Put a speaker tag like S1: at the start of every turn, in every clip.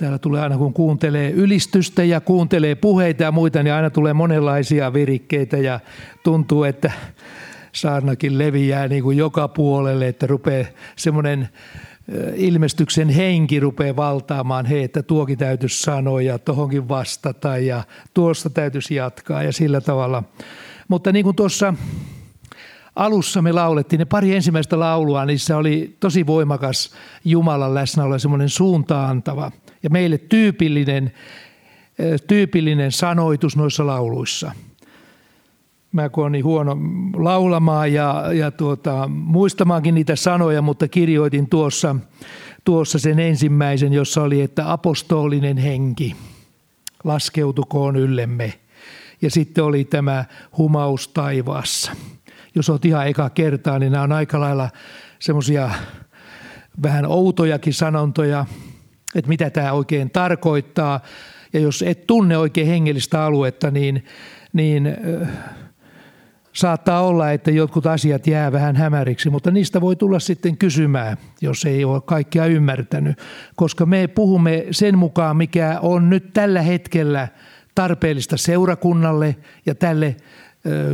S1: Täällä tulee aina, kun kuuntelee ylistystä ja kuuntelee puheita ja muita, niin aina tulee monenlaisia virikkeitä ja tuntuu, että saarnakin leviää niin kuin joka puolelle, että rupeaa semmoinen ilmestyksen henki rupeaa valtaamaan, hei, että tuokin täytyisi sanoa ja tohonkin vastata ja tuosta täytyisi jatkaa ja sillä tavalla. Mutta niin kuin tuossa alussa me laulettiin ne pari ensimmäistä laulua, niissä oli tosi voimakas Jumalan läsnäolo, semmoinen suuntaantava ja meille tyypillinen, tyypillinen sanoitus noissa lauluissa. Mä kun olen niin huono laulamaan ja, ja tuota, muistamaankin niitä sanoja, mutta kirjoitin tuossa, tuossa sen ensimmäisen, jossa oli, että apostolinen henki laskeutukoon yllemme. Ja sitten oli tämä humaus taivaassa jos olet ihan eka kertaa, niin nämä on aika lailla semmoisia vähän outojakin sanontoja, että mitä tämä oikein tarkoittaa. Ja jos et tunne oikein hengellistä aluetta, niin, niin saattaa olla, että jotkut asiat jää vähän hämäriksi, mutta niistä voi tulla sitten kysymään, jos ei ole kaikkia ymmärtänyt. Koska me puhumme sen mukaan, mikä on nyt tällä hetkellä tarpeellista seurakunnalle ja tälle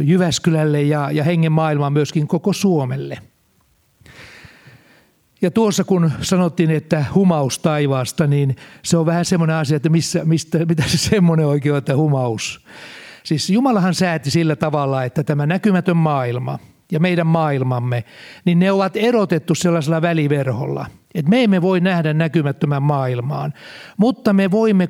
S1: Jyväskylälle ja, ja hengen maailmaan myöskin koko Suomelle. Ja tuossa kun sanottiin, että humaus taivaasta, niin se on vähän semmoinen asia, että missä, mistä, mitä se semmoinen oikein on, että humaus. Siis Jumalahan sääti sillä tavalla, että tämä näkymätön maailma ja meidän maailmamme, niin ne ovat erotettu sellaisella väliverholla. Että me emme voi nähdä näkymättömän maailmaan, mutta me voimme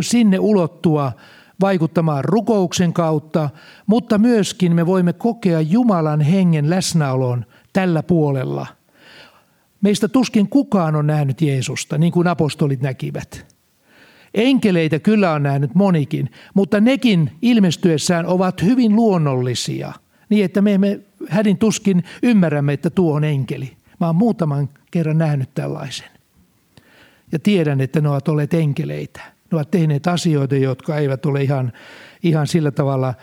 S1: sinne ulottua – vaikuttamaan rukouksen kautta, mutta myöskin me voimme kokea Jumalan hengen läsnäolon tällä puolella. Meistä tuskin kukaan on nähnyt Jeesusta, niin kuin apostolit näkivät. Enkeleitä kyllä on nähnyt monikin, mutta nekin ilmestyessään ovat hyvin luonnollisia, niin että me emme hädin tuskin ymmärrämme, että tuo on enkeli. Mä oon muutaman kerran nähnyt tällaisen. Ja tiedän, että ne ovat olleet enkeleitä. Ne ovat tehneet asioita, jotka eivät ole ihan, ihan sillä tavalla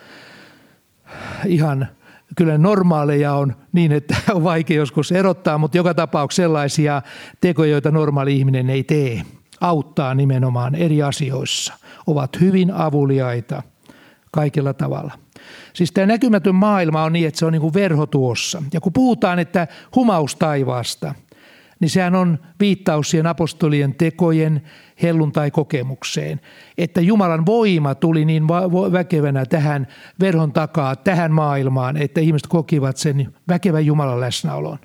S1: ihan kyllä normaaleja on niin, että on vaikea joskus erottaa, mutta joka tapauksessa sellaisia tekoja, joita normaali ihminen ei tee, auttaa nimenomaan eri asioissa, ovat hyvin avuliaita kaikilla tavalla. Siis tämä näkymätön maailma on niin, että se on niin kuin verho tuossa. Ja kun puhutaan, että humaus taivaasta – niin sehän on viittaus siihen apostolien tekojen helluntai-kokemukseen, että Jumalan voima tuli niin väkevänä tähän verhon takaa, tähän maailmaan, että ihmiset kokivat sen väkevän Jumalan läsnäolon.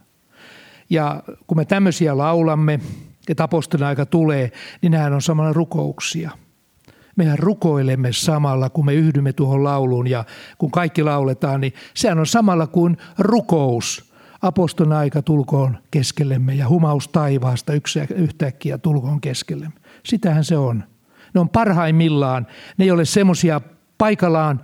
S1: Ja kun me tämmöisiä laulamme, että apostolien aika tulee, niin nehän on samalla rukouksia. Mehän rukoilemme samalla, kun me yhdymme tuohon lauluun ja kun kaikki lauletaan, niin sehän on samalla kuin rukous – apostolin aika tulkoon keskellemme ja humaus taivaasta yhtäkkiä tulkoon keskellemme. Sitähän se on. Ne on parhaimmillaan. Ne ei ole semmoisia paikallaan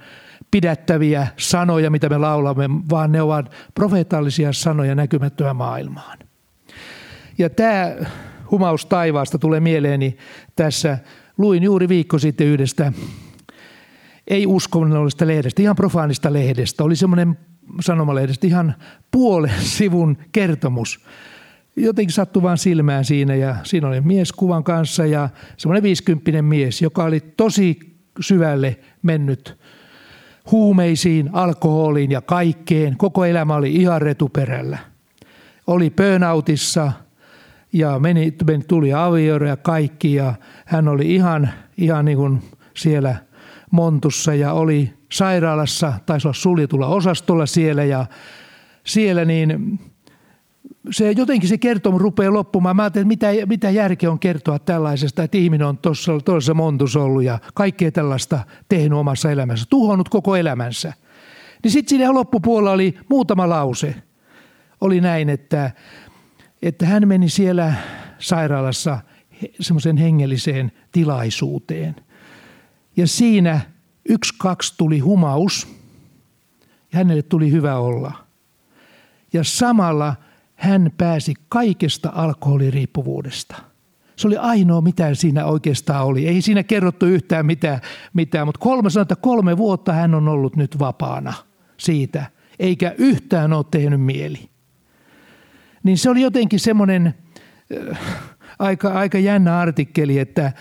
S1: pidättäviä sanoja, mitä me laulamme, vaan ne ovat profeetallisia sanoja näkymättömään maailmaan. Ja tämä humaus taivaasta tulee mieleeni tässä. Luin juuri viikko sitten yhdestä ei uskonnollisesta lehdestä, ihan profaanista lehdestä. Oli semmoinen sanomalehdestä ihan puolen sivun kertomus. Jotenkin sattui vaan silmään siinä ja siinä oli mies kuvan kanssa ja semmoinen viisikymppinen mies, joka oli tosi syvälle mennyt huumeisiin, alkoholiin ja kaikkeen. Koko elämä oli ihan retuperällä. Oli burnoutissa ja meni, meni tuli avioero ja kaikki ja hän oli ihan, ihan niin kuin siellä montussa ja oli sairaalassa, taisi olla suljetulla osastolla siellä ja siellä niin se jotenkin se kertomus rupeaa loppumaan. Mä ajattelin, että mitä, mitä järkeä on kertoa tällaisesta, että ihminen on tuossa, tuossa montus ollut ja kaikkea tällaista tehnyt omassa elämässä, tuhonnut koko elämänsä. Niin sitten siinä loppupuolella oli muutama lause. Oli näin, että, että hän meni siellä sairaalassa semmoisen hengelliseen tilaisuuteen. Ja siinä Yksi, kaksi tuli humaus ja hänelle tuli hyvä olla. Ja samalla hän pääsi kaikesta alkoholiriippuvuudesta. Se oli ainoa, mitä siinä oikeastaan oli. Ei siinä kerrottu yhtään mitään, mitään mutta kolme sanoi, että kolme vuotta hän on ollut nyt vapaana siitä, eikä yhtään ole tehnyt mieli. Niin se oli jotenkin semmoinen äh, aika, aika jännä artikkeli, että,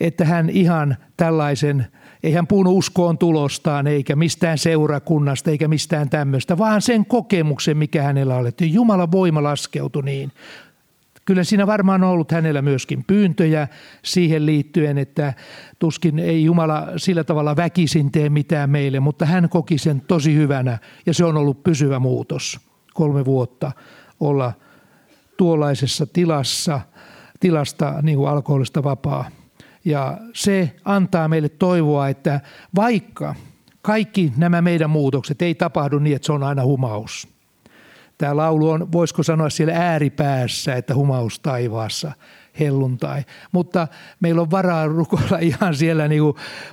S1: että hän ihan tällaisen, ei hän puhunut uskoon tulostaan eikä mistään seurakunnasta eikä mistään tämmöistä, vaan sen kokemuksen, mikä hänellä oli. Että Jumalan voima laskeutui niin. Kyllä siinä varmaan on ollut hänellä myöskin pyyntöjä siihen liittyen, että tuskin ei Jumala sillä tavalla väkisin tee mitään meille, mutta hän koki sen tosi hyvänä ja se on ollut pysyvä muutos. Kolme vuotta olla tuollaisessa tilassa, tilasta niin kuin alkoholista vapaa. Ja se antaa meille toivoa, että vaikka kaikki nämä meidän muutokset ei tapahdu niin, että se on aina humaus – Tämä laulu on, voisiko sanoa siellä ääripäässä, että humaus taivaassa helluntai. Mutta meillä on varaa rukoilla ihan siellä niin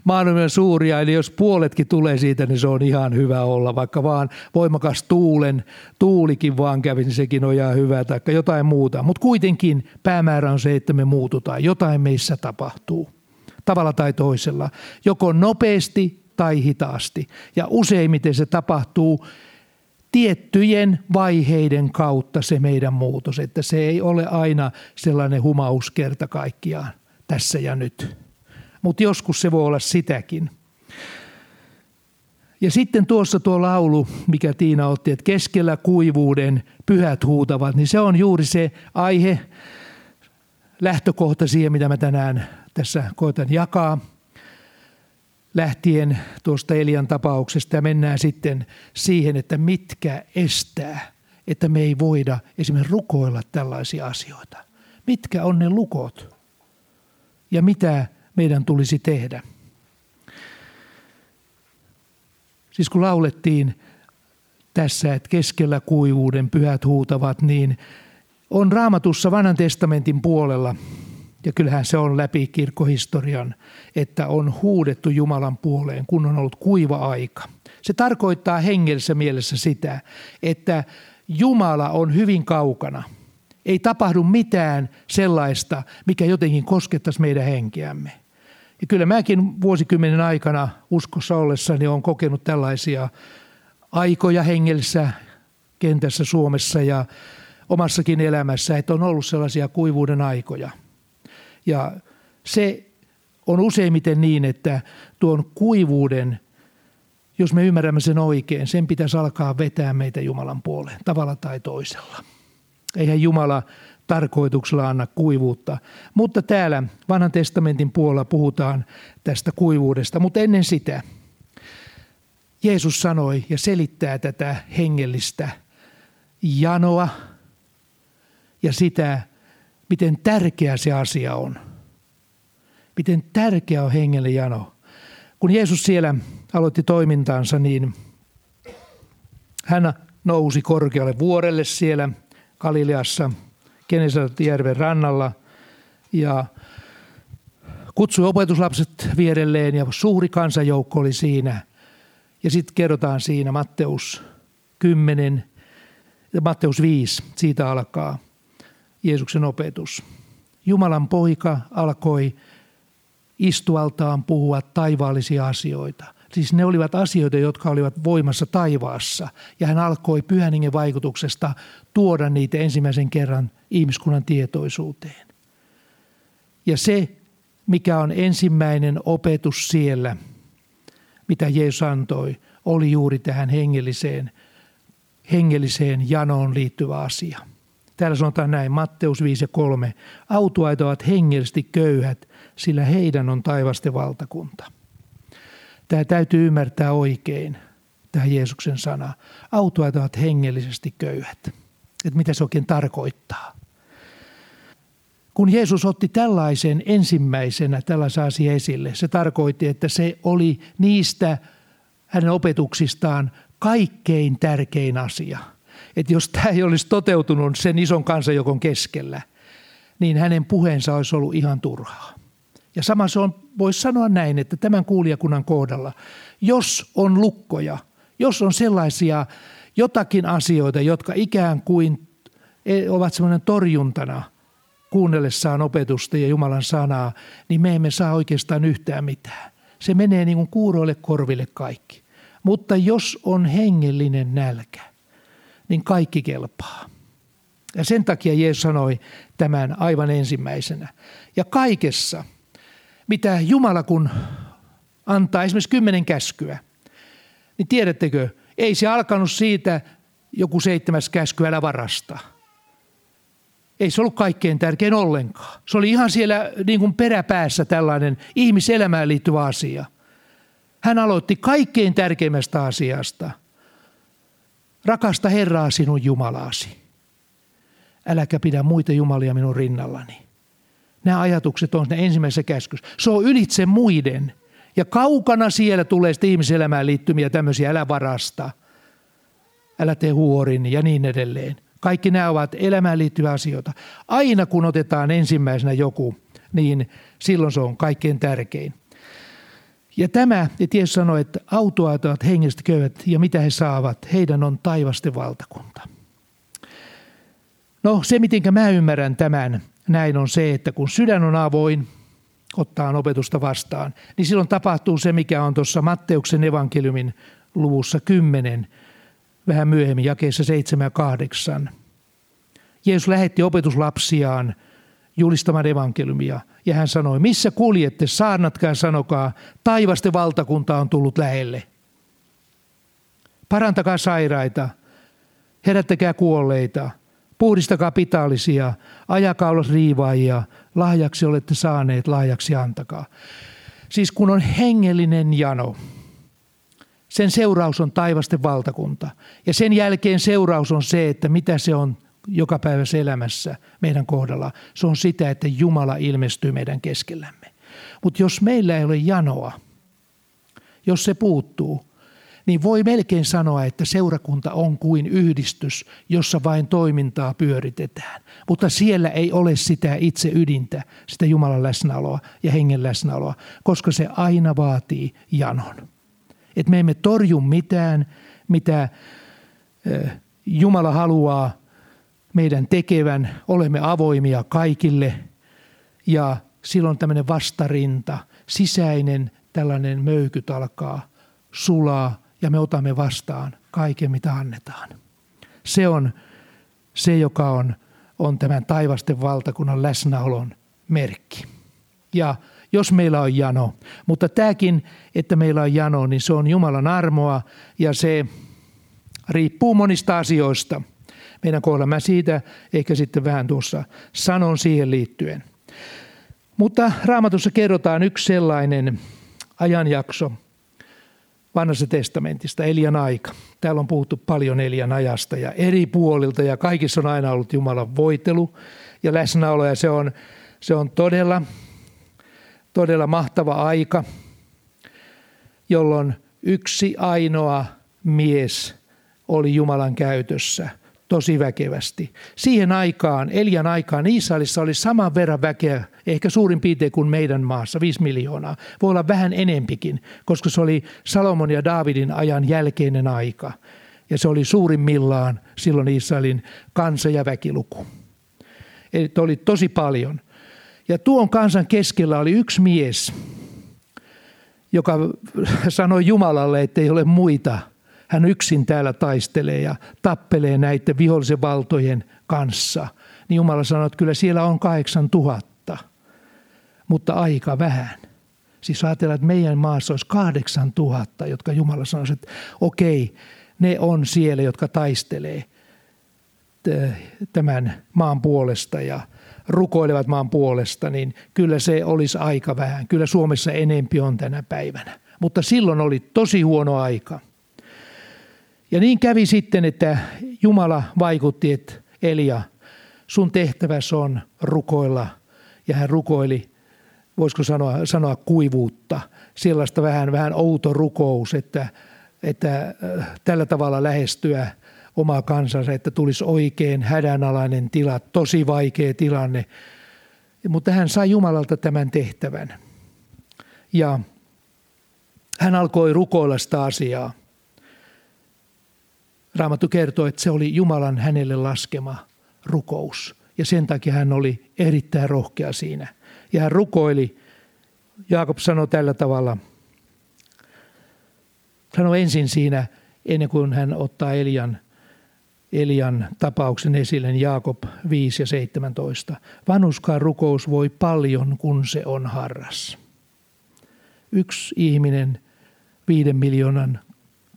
S1: maailman suuria, eli jos puoletkin tulee siitä, niin se on ihan hyvä olla. Vaikka vaan voimakas tuulen, tuulikin vaan kävi, niin sekin on ihan hyvä, tai jotain muuta. Mutta kuitenkin päämäärä on se, että me muututaan. Jotain meissä tapahtuu, tavalla tai toisella. Joko nopeasti tai hitaasti. Ja useimmiten se tapahtuu tiettyjen vaiheiden kautta se meidän muutos, että se ei ole aina sellainen humaus kerta kaikkiaan tässä ja nyt. Mutta joskus se voi olla sitäkin. Ja sitten tuossa tuo laulu, mikä Tiina otti, että keskellä kuivuuden pyhät huutavat, niin se on juuri se aihe, lähtökohta siihen, mitä mä tänään tässä koitan jakaa – lähtien tuosta Elian tapauksesta ja mennään sitten siihen, että mitkä estää, että me ei voida esimerkiksi rukoilla tällaisia asioita. Mitkä on ne lukot ja mitä meidän tulisi tehdä. Siis kun laulettiin tässä, että keskellä kuivuuden pyhät huutavat, niin on raamatussa vanhan testamentin puolella – ja kyllähän se on läpi kirkkohistorian, että on huudettu Jumalan puoleen, kun on ollut kuiva aika. Se tarkoittaa hengellisessä mielessä sitä, että Jumala on hyvin kaukana. Ei tapahdu mitään sellaista, mikä jotenkin koskettaisi meidän henkeämme. Ja kyllä mäkin vuosikymmenen aikana uskossa ollessani on kokenut tällaisia aikoja hengellisessä kentässä Suomessa ja omassakin elämässä, että on ollut sellaisia kuivuuden aikoja – ja se on useimmiten niin, että tuon kuivuuden, jos me ymmärrämme sen oikein, sen pitäisi alkaa vetää meitä Jumalan puoleen tavalla tai toisella. Eihän Jumala tarkoituksella anna kuivuutta. Mutta täällä vanhan testamentin puolella puhutaan tästä kuivuudesta. Mutta ennen sitä Jeesus sanoi ja selittää tätä hengellistä janoa ja sitä miten tärkeä se asia on. Miten tärkeä on hengelle jano. Kun Jeesus siellä aloitti toimintaansa, niin hän nousi korkealle vuorelle siellä Galileassa Kenesaretjärven rannalla ja kutsui opetuslapset vierelleen ja suuri kansanjoukko oli siinä. Ja sitten kerrotaan siinä Matteus 10 ja Matteus 5, siitä alkaa – Jeesuksen opetus. Jumalan poika alkoi istualtaan puhua taivaallisia asioita. Siis ne olivat asioita, jotka olivat voimassa taivaassa. Ja hän alkoi pyhän vaikutuksesta tuoda niitä ensimmäisen kerran ihmiskunnan tietoisuuteen. Ja se, mikä on ensimmäinen opetus siellä, mitä Jeesus antoi, oli juuri tähän hengelliseen, hengelliseen janoon liittyvä asia – Täällä sanotaan näin, Matteus 5 ja 3. Autuaita ovat hengellisesti köyhät, sillä heidän on taivasten valtakunta. Tämä täytyy ymmärtää oikein, tämä Jeesuksen sana. Autuaita ovat hengellisesti köyhät. Että mitä se oikein tarkoittaa. Kun Jeesus otti tällaisen ensimmäisenä tällaisen asian esille, se tarkoitti, että se oli niistä hänen opetuksistaan kaikkein tärkein asia – että jos tämä ei olisi toteutunut sen ison kansanjokon keskellä, niin hänen puheensa olisi ollut ihan turhaa. Ja sama se on, voisi sanoa näin, että tämän kuulijakunnan kohdalla, jos on lukkoja, jos on sellaisia jotakin asioita, jotka ikään kuin e, ovat semmoinen torjuntana kuunnellessaan opetusta ja Jumalan sanaa, niin me emme saa oikeastaan yhtään mitään. Se menee niin kuin kuuroille korville kaikki. Mutta jos on hengellinen nälkä, niin kaikki kelpaa. Ja sen takia Jeesus sanoi tämän aivan ensimmäisenä. Ja kaikessa, mitä Jumala kun antaa esimerkiksi kymmenen käskyä, niin tiedättekö, ei se alkanut siitä joku seitsemäs käsky, älä varasta. Ei se ollut kaikkein tärkein ollenkaan. Se oli ihan siellä niin kuin peräpäässä tällainen ihmiselämään liittyvä asia. Hän aloitti kaikkein tärkeimmästä asiasta. Rakasta Herraa sinun Jumalaasi. Äläkä pidä muita jumalia minun rinnallani. Nämä ajatukset on ne ensimmäisessä käskyssä. Se on ylitse muiden. Ja kaukana siellä tulee sitten ihmiselämään liittymiä tämmöisiä, älä varasta, älä tee huorin ja niin edelleen. Kaikki nämä ovat elämään liittyviä asioita. Aina kun otetaan ensimmäisenä joku, niin silloin se on kaikkein tärkein. Ja tämä, ja Jeesus sanoi, että autoat ovat hengestä köyhät ja mitä he saavat, heidän on taivasten valtakunta. No se, miten mä ymmärrän tämän näin on se, että kun sydän on avoin, ottaa opetusta vastaan, niin silloin tapahtuu se, mikä on tuossa Matteuksen evankeliumin luvussa 10, vähän myöhemmin, jakeessa 7 ja 8. Jeesus lähetti opetuslapsiaan julistamaan evankeliumia, ja hän sanoi, missä kuljette, saarnatkaan sanokaa, taivasten valtakunta on tullut lähelle. Parantakaa sairaita, herättäkää kuolleita, puhdistakaa pitaalisia, ajakaa ulos riivaajia, lahjaksi olette saaneet, lahjaksi antakaa. Siis kun on hengellinen jano, sen seuraus on taivasten valtakunta. Ja sen jälkeen seuraus on se, että mitä se on joka päivä elämässä meidän kohdalla. Se on sitä, että Jumala ilmestyy meidän keskellämme. Mutta jos meillä ei ole janoa, jos se puuttuu, niin voi melkein sanoa, että seurakunta on kuin yhdistys, jossa vain toimintaa pyöritetään. Mutta siellä ei ole sitä itse ydintä, sitä Jumalan läsnäoloa ja hengen läsnäoloa, koska se aina vaatii janon. Et me emme torju mitään, mitä Jumala haluaa meidän tekevän. Olemme avoimia kaikille ja silloin tämmöinen vastarinta, sisäinen tällainen möykyt alkaa sulaa ja me otamme vastaan kaiken, mitä annetaan. Se on se, joka on, on tämän taivasten valtakunnan läsnäolon merkki. Ja jos meillä on jano, mutta tämäkin, että meillä on jano, niin se on Jumalan armoa ja se riippuu monista asioista. Meidän kohdalla mä siitä ehkä sitten vähän tuossa sanon siihen liittyen. Mutta raamatussa kerrotaan yksi sellainen ajanjakso, vanhassa testamentista, Elian aika. Täällä on puhuttu paljon Elian ajasta ja eri puolilta ja kaikissa on aina ollut Jumalan voitelu ja läsnäolo ja se on, se on todella, todella mahtava aika, jolloin yksi ainoa mies oli Jumalan käytössä – tosi väkevästi. Siihen aikaan, Elian aikaan, Israelissa oli saman verran väkeä, ehkä suurin piirtein kuin meidän maassa, 5 miljoonaa. Voi olla vähän enempikin, koska se oli Salomon ja Daavidin ajan jälkeinen aika. Ja se oli suurimmillaan silloin Israelin kansa- ja väkiluku. Eli oli tosi paljon. Ja tuon kansan keskellä oli yksi mies, joka sanoi Jumalalle, että ei ole muita – hän yksin täällä taistelee ja tappelee näiden vihollisen valtojen kanssa. Niin Jumala sanoi, että kyllä siellä on kahdeksan tuhatta, mutta aika vähän. Siis ajatellaan, että meidän maassa olisi kahdeksan tuhatta, jotka Jumala sanoi, että okei, ne on siellä, jotka taistelee tämän maan puolesta ja rukoilevat maan puolesta, niin kyllä se olisi aika vähän. Kyllä Suomessa enempi on tänä päivänä. Mutta silloin oli tosi huono aika – ja niin kävi sitten, että Jumala vaikutti, että Elia, sun tehtäväsi on rukoilla. Ja hän rukoili, voisiko sanoa, sanoa kuivuutta, sellaista vähän, vähän outo rukous, että, että äh, tällä tavalla lähestyä omaa kansansa, että tulisi oikein hädänalainen tila, tosi vaikea tilanne. Mutta hän sai Jumalalta tämän tehtävän. Ja hän alkoi rukoilla sitä asiaa. Raamattu kertoo, että se oli Jumalan hänelle laskema rukous. Ja sen takia hän oli erittäin rohkea siinä. Ja hän rukoili, Jaakob sanoi tällä tavalla, sanoi ensin siinä, ennen kuin hän ottaa Elian Elian tapauksen esille Jaakob 5 ja 17. Vanhuskaan rukous voi paljon, kun se on harras. Yksi ihminen viiden miljoonan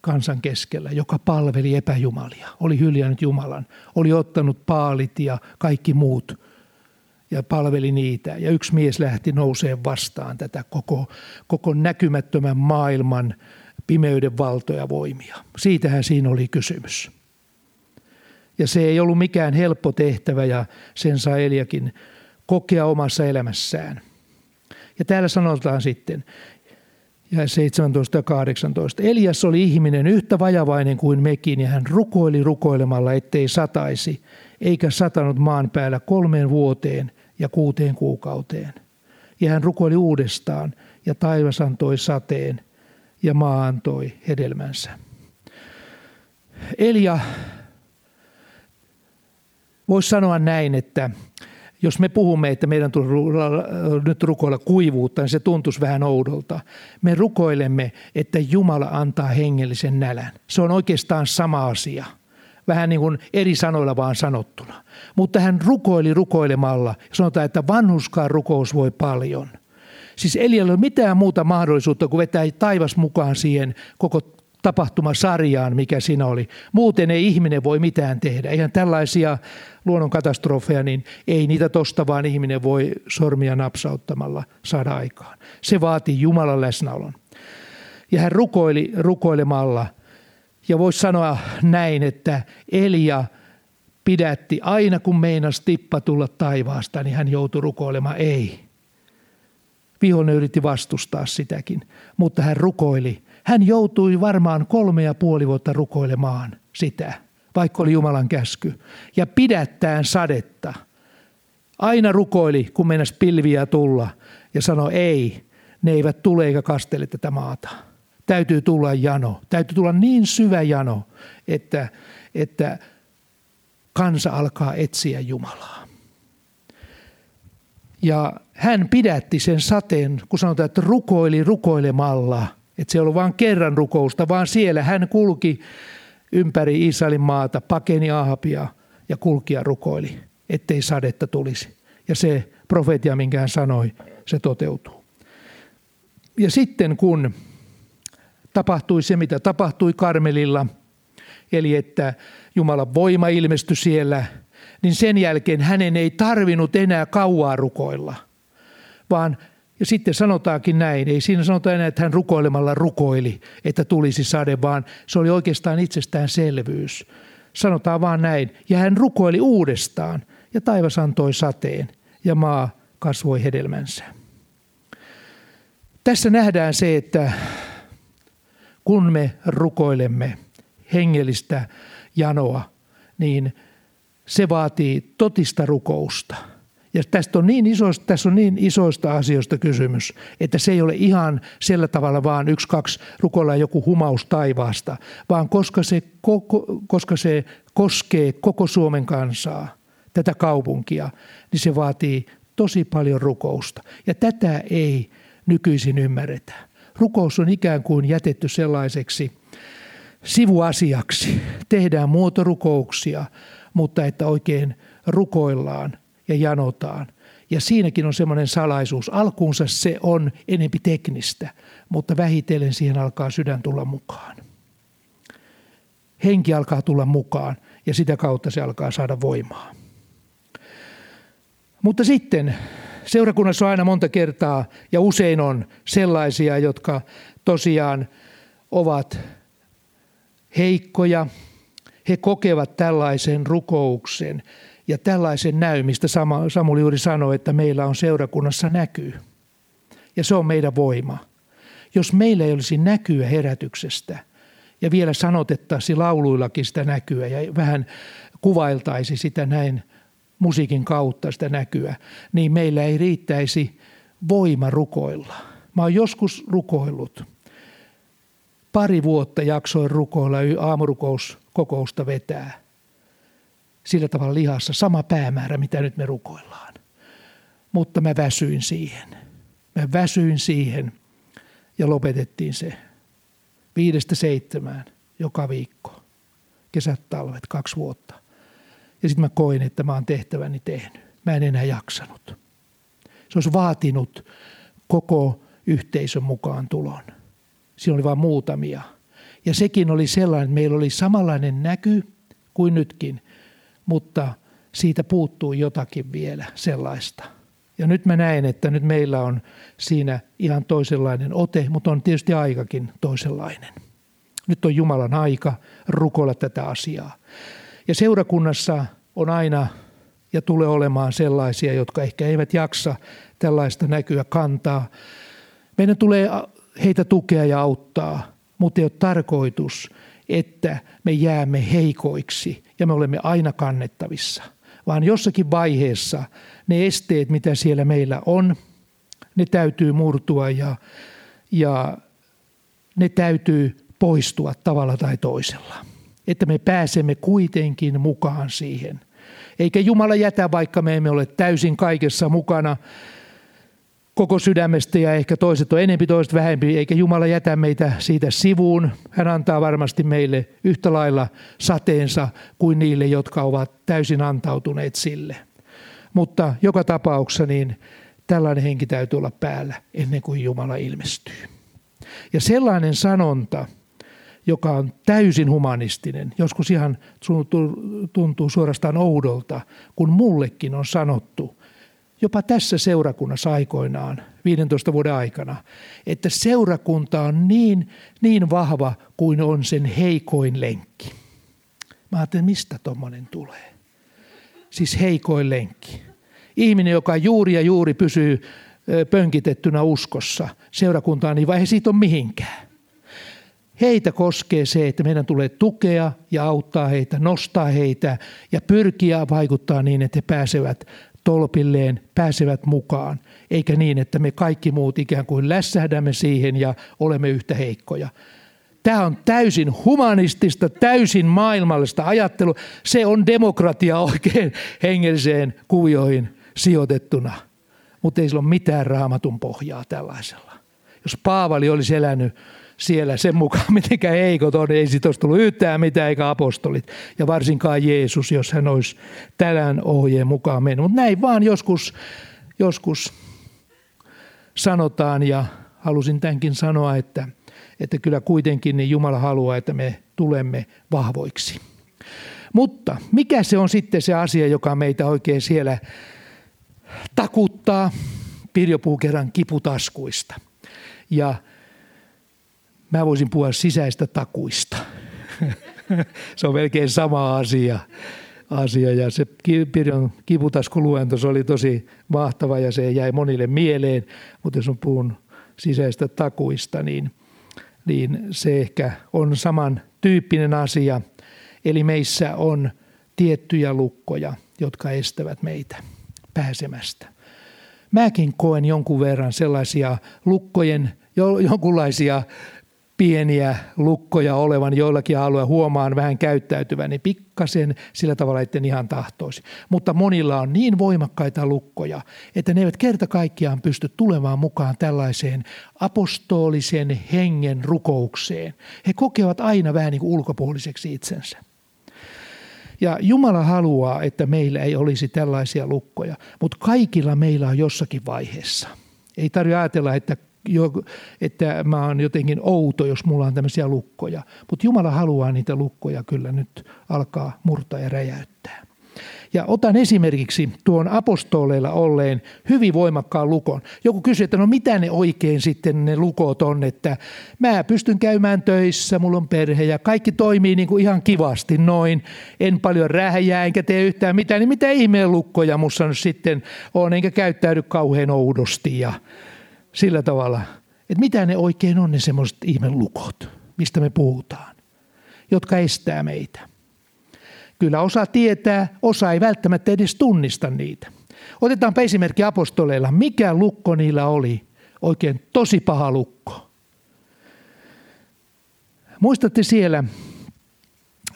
S1: kansan keskellä, joka palveli epäjumalia, oli hyljännyt Jumalan, oli ottanut paalit ja kaikki muut ja palveli niitä. Ja yksi mies lähti nouseen vastaan tätä koko, koko näkymättömän maailman pimeyden valtoja voimia. Siitähän siinä oli kysymys. Ja se ei ollut mikään helppo tehtävä ja sen sai Eliakin kokea omassa elämässään. Ja täällä sanotaan sitten, ja 17 ja 18. Elias oli ihminen yhtä vajavainen kuin mekin ja hän rukoili rukoilemalla, ettei sataisi, eikä satanut maan päällä kolmeen vuoteen ja kuuteen kuukauteen. Ja hän rukoili uudestaan ja taivas antoi sateen ja maa antoi hedelmänsä. Elia voisi sanoa näin, että jos me puhumme, että meidän tulee nyt rukoilla kuivuutta, niin se tuntuisi vähän oudolta. Me rukoilemme, että Jumala antaa hengellisen nälän. Se on oikeastaan sama asia. Vähän niin kuin eri sanoilla vaan sanottuna. Mutta hän rukoili rukoilemalla. Sanotaan, että vanhuskaan rukous voi paljon. Siis Eli ei ole mitään muuta mahdollisuutta kuin vetää taivas mukaan siihen koko tapahtumasarjaan, mikä siinä oli. Muuten ei ihminen voi mitään tehdä. Eihän tällaisia luonnonkatastrofeja, niin ei niitä tosta vaan ihminen voi sormia napsauttamalla saada aikaan. Se vaatii Jumalan läsnäolon. Ja hän rukoili rukoilemalla. Ja voisi sanoa näin, että Elia pidätti aina kun meinas tippa tulla taivaasta, niin hän joutui rukoilemaan ei. Vihollinen yritti vastustaa sitäkin, mutta hän rukoili hän joutui varmaan kolme ja puoli vuotta rukoilemaan sitä, vaikka oli Jumalan käsky. Ja pidättään sadetta. Aina rukoili, kun mennäs pilviä tulla ja sanoi ei, ne eivät tule eikä kastele tätä maata. Täytyy tulla jano. Täytyy tulla niin syvä jano, että, että kansa alkaa etsiä Jumalaa. Ja hän pidätti sen sateen, kun sanotaan, että rukoili rukoilemalla – että se ei ollut vain kerran rukousta, vaan siellä hän kulki ympäri Israelin maata, pakeni Ahabia ja kulki ja rukoili, ettei sadetta tulisi. Ja se profetia, minkä hän sanoi, se toteutuu. Ja sitten kun tapahtui se, mitä tapahtui Karmelilla, eli että Jumalan voima ilmestyi siellä, niin sen jälkeen hänen ei tarvinnut enää kauaa rukoilla, vaan ja sitten sanotaankin näin, ei siinä sanota enää, että hän rukoilemalla rukoili, että tulisi sade, vaan se oli oikeastaan itsestäänselvyys. Sanotaan vaan näin, ja hän rukoili uudestaan, ja taivas antoi sateen, ja maa kasvoi hedelmänsä. Tässä nähdään se, että kun me rukoilemme hengellistä janoa, niin se vaatii totista rukousta – ja tästä on niin isoista, tässä on niin isoista asioista kysymys, että se ei ole ihan sillä tavalla vaan yksi, kaksi rukoilla joku humaus taivaasta, vaan koska se, koko, koska se koskee koko Suomen kansaa, tätä kaupunkia, niin se vaatii tosi paljon rukousta. Ja tätä ei nykyisin ymmärretä. Rukous on ikään kuin jätetty sellaiseksi sivuasiaksi. Tehdään muotorukouksia, mutta että oikein rukoillaan – ja janotaan. Ja siinäkin on semmoinen salaisuus. Alkuunsa se on enempi teknistä, mutta vähitellen siihen alkaa sydän tulla mukaan. Henki alkaa tulla mukaan ja sitä kautta se alkaa saada voimaa. Mutta sitten seurakunnassa on aina monta kertaa ja usein on sellaisia, jotka tosiaan ovat heikkoja. He kokevat tällaisen rukouksen ja tällaisen näy, mistä Samuli juuri sanoi, että meillä on seurakunnassa näkyy. Ja se on meidän voima. Jos meillä ei olisi näkyä herätyksestä ja vielä sanotettaisiin lauluillakin sitä näkyä ja vähän kuvailtaisi sitä näin musiikin kautta sitä näkyä, niin meillä ei riittäisi voima rukoilla. Mä oon joskus rukoillut. Pari vuotta jaksoin rukoilla aamurukouskokousta vetää – sillä tavalla lihassa sama päämäärä, mitä nyt me rukoillaan. Mutta mä väsyin siihen. Mä väsyin siihen ja lopetettiin se viidestä seitsemään joka viikko. kesät, talvet, kaksi vuotta. Ja sitten mä koin, että mä oon tehtäväni tehnyt. Mä en enää jaksanut. Se olisi vaatinut koko yhteisön mukaan tulon. Siinä oli vain muutamia. Ja sekin oli sellainen, että meillä oli samanlainen näky kuin nytkin, mutta siitä puuttuu jotakin vielä sellaista. Ja nyt mä näen, että nyt meillä on siinä ihan toisenlainen ote, mutta on tietysti aikakin toisenlainen. Nyt on Jumalan aika rukoilla tätä asiaa. Ja seurakunnassa on aina ja tulee olemaan sellaisia, jotka ehkä eivät jaksa tällaista näkyä kantaa. Meidän tulee heitä tukea ja auttaa, mutta ei ole tarkoitus, että me jäämme heikoiksi ja me olemme aina kannettavissa, vaan jossakin vaiheessa ne esteet, mitä siellä meillä on, ne täytyy murtua ja, ja ne täytyy poistua tavalla tai toisella. Että me pääsemme kuitenkin mukaan siihen. Eikä Jumala jätä, vaikka me emme ole täysin kaikessa mukana koko sydämestä ja ehkä toiset on enempi, toiset vähempi, eikä Jumala jätä meitä siitä sivuun. Hän antaa varmasti meille yhtä lailla sateensa kuin niille, jotka ovat täysin antautuneet sille. Mutta joka tapauksessa niin tällainen henki täytyy olla päällä ennen kuin Jumala ilmestyy. Ja sellainen sanonta, joka on täysin humanistinen, joskus ihan tuntuu suorastaan oudolta, kun mullekin on sanottu, jopa tässä seurakunnassa aikoinaan, 15 vuoden aikana, että seurakunta on niin, niin vahva kuin on sen heikoin lenkki. Mä ajattelin, mistä tuommoinen tulee? Siis heikoin lenkki. Ihminen, joka juuri ja juuri pysyy pönkitettynä uskossa seurakuntaan, niin vai he siitä on mihinkään. Heitä koskee se, että meidän tulee tukea ja auttaa heitä, nostaa heitä ja pyrkiä vaikuttaa niin, että he pääsevät tolpilleen, pääsevät mukaan, eikä niin, että me kaikki muut ikään kuin lässähdämme siihen ja olemme yhtä heikkoja. Tämä on täysin humanistista, täysin maailmallista ajattelua. Se on demokratia oikein hengelliseen kuvioihin sijoitettuna, mutta ei sillä ole mitään raamatun pohjaa tällaisella. Jos Paavali olisi elänyt siellä sen mukaan, mitenkä heikot on, ei siitä olisi tullut yhtään mitään eikä apostolit. Ja varsinkaan Jeesus, jos hän olisi tämän ohjeen mukaan mennyt. Mutta näin vaan joskus, joskus sanotaan ja halusin tämänkin sanoa, että, että kyllä kuitenkin niin Jumala haluaa, että me tulemme vahvoiksi. Mutta mikä se on sitten se asia, joka meitä oikein siellä takuttaa? Pirjo kerran kiputaskuista. Ja Mä voisin puhua sisäistä takuista. se on melkein sama asia. asia. Ja se Pirjon kiputaskuluento se oli tosi mahtava ja se jäi monille mieleen. Mutta jos on puhun sisäistä takuista, niin, niin se ehkä on saman tyyppinen asia. Eli meissä on tiettyjä lukkoja, jotka estävät meitä pääsemästä. Mäkin koen jonkun verran sellaisia lukkojen, jonkunlaisia pieniä lukkoja olevan joillakin alueilla huomaan vähän käyttäytyvän, niin pikkasen sillä tavalla, etten ihan tahtoisi. Mutta monilla on niin voimakkaita lukkoja, että ne eivät kerta kaikkiaan pysty tulemaan mukaan tällaiseen apostolisen hengen rukoukseen. He kokevat aina vähän niin kuin ulkopuoliseksi itsensä. Ja Jumala haluaa, että meillä ei olisi tällaisia lukkoja, mutta kaikilla meillä on jossakin vaiheessa. Ei tarvitse ajatella, että että mä oon jotenkin outo, jos mulla on tämmöisiä lukkoja. Mutta Jumala haluaa niitä lukkoja kyllä nyt alkaa murtaa ja räjäyttää. Ja otan esimerkiksi tuon apostoleilla olleen hyvin voimakkaan lukon. Joku kysyy, että no mitä ne oikein sitten ne lukot on, että mä pystyn käymään töissä, mulla on perhe ja kaikki toimii niin kuin ihan kivasti noin. En paljon rähjää enkä tee yhtään mitään, niin mitä ihmeen lukkoja mussa nyt sitten on, enkä käyttäydy kauhean oudosti ja sillä tavalla, että mitä ne oikein on ne semmoiset ihmelukot, mistä me puhutaan, jotka estää meitä. Kyllä osa tietää, osa ei välttämättä edes tunnista niitä. Otetaanpa esimerkki apostoleilla. Mikä lukko niillä oli? Oikein tosi paha lukko. Muistatte siellä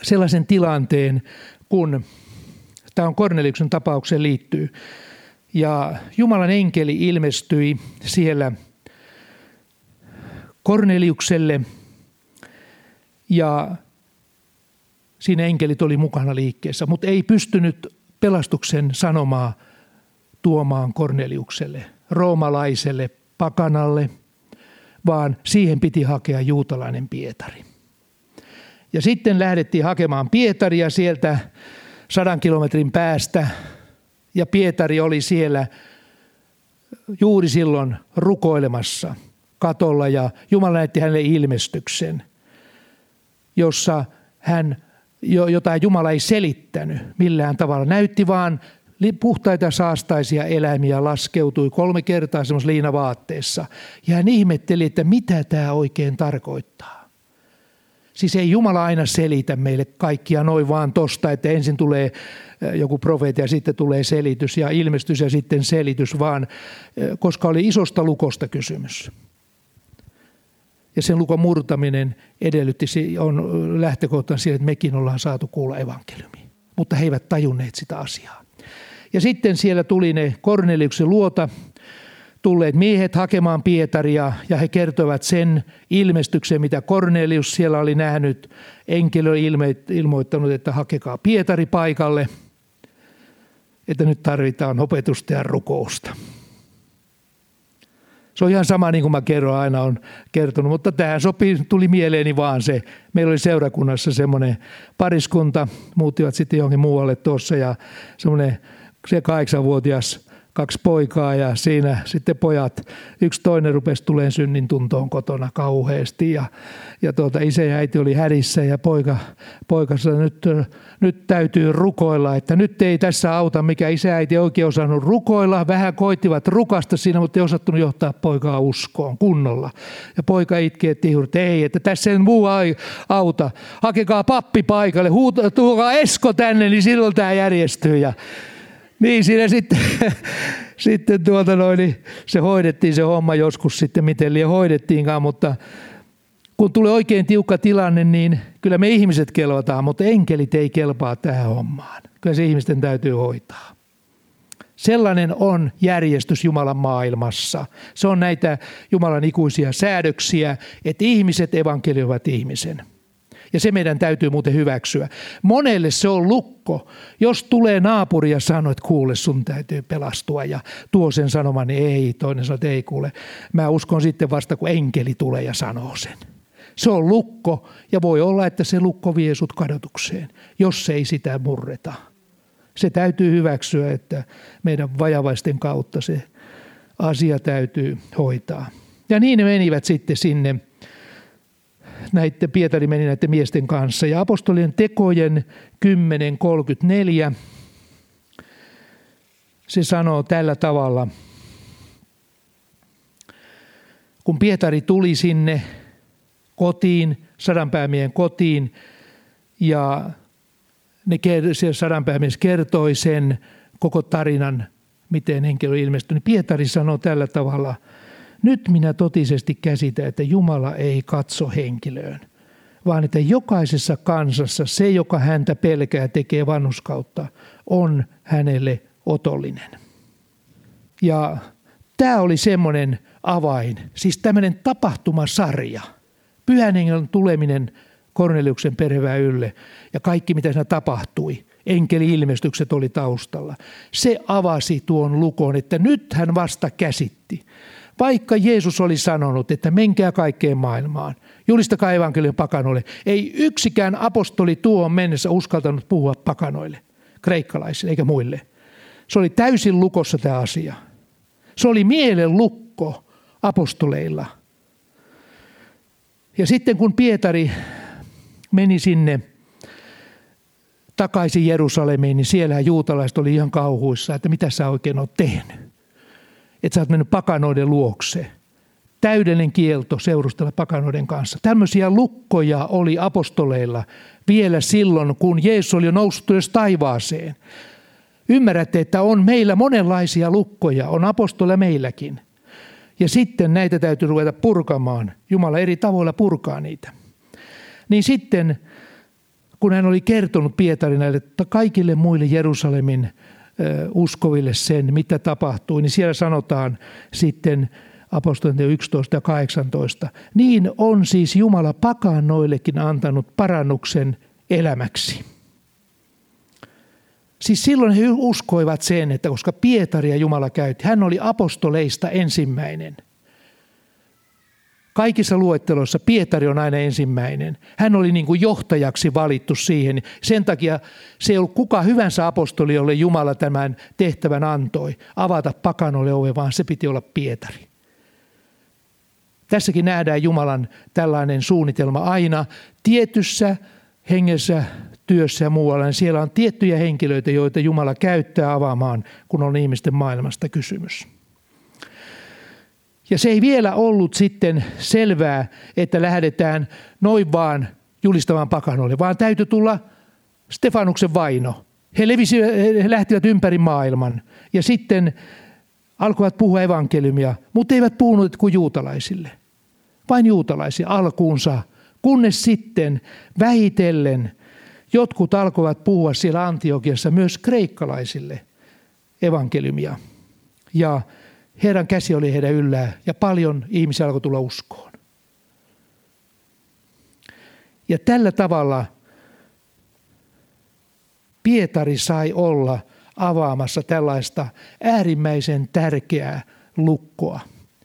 S1: sellaisen tilanteen, kun tämä on Korneliuksen tapaukseen liittyy. Ja Jumalan enkeli ilmestyi siellä Korneliukselle ja Siinä enkelit oli mukana liikkeessä, mutta ei pystynyt pelastuksen sanomaa tuomaan Korneliukselle, roomalaiselle, pakanalle, vaan siihen piti hakea juutalainen Pietari. Ja sitten lähdettiin hakemaan Pietaria sieltä sadan kilometrin päästä, ja Pietari oli siellä juuri silloin rukoilemassa katolla, ja Jumala näytti hänelle ilmestyksen, jossa hän jota Jumala ei selittänyt millään tavalla. Näytti vaan puhtaita saastaisia eläimiä laskeutui kolme kertaa semmoisessa liinavaatteessa. Ja hän ihmetteli, että mitä tämä oikein tarkoittaa. Siis ei Jumala aina selitä meille kaikkia noin vaan tosta, että ensin tulee joku profeetia ja sitten tulee selitys ja ilmestys ja sitten selitys, vaan koska oli isosta lukosta kysymys. Ja sen lukon murtaminen edellytti, on lähtökohtana siihen, että mekin ollaan saatu kuulla evankeliumi. Mutta he eivät tajunneet sitä asiaa. Ja sitten siellä tuli ne Korneliuksen luota tulleet miehet hakemaan Pietaria ja he kertovat sen ilmestyksen, mitä Kornelius siellä oli nähnyt. Enkeli oli ilmoittanut, että hakekaa Pietari paikalle, että nyt tarvitaan opetusta ja rukousta. Se on ihan sama niin kuin mä kerron aina on kertonut, mutta tähän sopii, tuli mieleeni vaan se. Meillä oli seurakunnassa semmoinen pariskunta, muuttivat sitten johonkin muualle tuossa ja semmoinen se kahdeksanvuotias kaksi poikaa ja siinä sitten pojat, yksi toinen rupesi tulemaan synnin tuntoon kotona kauheasti ja, ja tuota, isä ja äiti oli härissä ja poika, poika sanoi, nyt, nyt täytyy rukoilla, että nyt ei tässä auta, mikä isä ja äiti oikein osannut rukoilla. Vähän koittivat rukasta siinä, mutta ei osattunut johtaa poikaa uskoon kunnolla. Ja poika itkee, että ei, että tässä ei muu auta. Hakekaa pappi paikalle, huutaa, Esko tänne, niin silloin tämä järjestyy. Ja, niin siinä sitten, sitten tuota noin, niin se hoidettiin se homma joskus sitten, miten liian hoidettiinkaan, mutta kun tulee oikein tiukka tilanne, niin kyllä me ihmiset kelvataan, mutta enkelit ei kelpaa tähän hommaan. Kyllä se ihmisten täytyy hoitaa. Sellainen on järjestys Jumalan maailmassa. Se on näitä Jumalan ikuisia säädöksiä, että ihmiset evankelioivat ihmisen. Ja se meidän täytyy muuten hyväksyä. Monelle se on lukko. Jos tulee naapuri ja sanoo, että kuule, sun täytyy pelastua ja tuo sen sanoman, niin ei. Toinen sanoo, että ei kuule. Mä uskon sitten vasta, kun enkeli tulee ja sanoo sen. Se on lukko ja voi olla, että se lukko vie sut kadotukseen, jos ei sitä murreta. Se täytyy hyväksyä, että meidän vajavaisten kautta se asia täytyy hoitaa. Ja niin ne menivät sitten sinne näiden, Pietari meni näiden miesten kanssa. Ja apostolien tekojen 10.34 se sanoo tällä tavalla. Kun Pietari tuli sinne kotiin, sadanpäämien kotiin, ja ne, sadanpäämies kertoi sen koko tarinan, miten henkilö ilmestyi, niin Pietari sanoi tällä tavalla – nyt minä totisesti käsitän, että Jumala ei katso henkilöön, vaan että jokaisessa kansassa se, joka häntä pelkää tekee vanhuskautta, on hänelle otollinen. Ja tämä oli semmoinen avain, siis tämmöinen tapahtumasarja. Pyhän hengen tuleminen Korneliuksen ylle ja kaikki mitä siinä tapahtui, enkeli-ilmestykset oli taustalla. Se avasi tuon lukon, että nyt hän vasta käsitti. Vaikka Jeesus oli sanonut, että menkää kaikkeen maailmaan, julistakaa evankelion pakanoille, ei yksikään apostoli tuohon mennessä uskaltanut puhua pakanoille, kreikkalaisille eikä muille. Se oli täysin lukossa tämä asia. Se oli mielen lukko apostoleilla. Ja sitten kun Pietari meni sinne takaisin Jerusalemiin, niin siellä juutalaiset oli ihan kauhuissa, että mitä sä oikein oot tehnyt että sä oot mennyt pakanoiden luokse. Täydellinen kielto seurustella pakanoiden kanssa. Tämmöisiä lukkoja oli apostoleilla vielä silloin, kun Jeesus oli jo noussut ylös taivaaseen. Ymmärrätte, että on meillä monenlaisia lukkoja, on apostoleilla meilläkin. Ja sitten näitä täytyy ruveta purkamaan. Jumala eri tavoilla purkaa niitä. Niin sitten, kun hän oli kertonut Pietarin näille kaikille muille Jerusalemin uskoville sen, mitä tapahtui, niin siellä sanotaan sitten apostolien 11 ja 18. Niin on siis Jumala pakanoillekin antanut parannuksen elämäksi. Siis silloin he uskoivat sen, että koska Pietaria Jumala käytti, hän oli apostoleista ensimmäinen. Kaikissa luetteloissa Pietari on aina ensimmäinen. Hän oli niin kuin johtajaksi valittu siihen. Sen takia se ei ollut kuka hyvänsä apostoli, jolle Jumala tämän tehtävän antoi, avata pakanolle ove, vaan se piti olla Pietari. Tässäkin nähdään Jumalan tällainen suunnitelma aina tietyssä hengessä, työssä ja muualla. Niin siellä on tiettyjä henkilöitä, joita Jumala käyttää avaamaan, kun on ihmisten maailmasta kysymys. Ja se ei vielä ollut sitten selvää, että lähdetään noin vaan julistamaan pakanoille, vaan täytyy tulla Stefanuksen vaino. He, levisi, he lähtivät ympäri maailman ja sitten alkoivat puhua evankeliumia, mutta eivät puhunut kuin juutalaisille. Vain juutalaisia alkuunsa, kunnes sitten vähitellen jotkut alkoivat puhua siellä Antiokiassa myös kreikkalaisille evankeliumia. Ja Herran käsi oli heidän yllään ja paljon ihmisiä alkoi tulla uskoon. Ja tällä tavalla Pietari sai olla avaamassa tällaista äärimmäisen tärkeää lukkoa,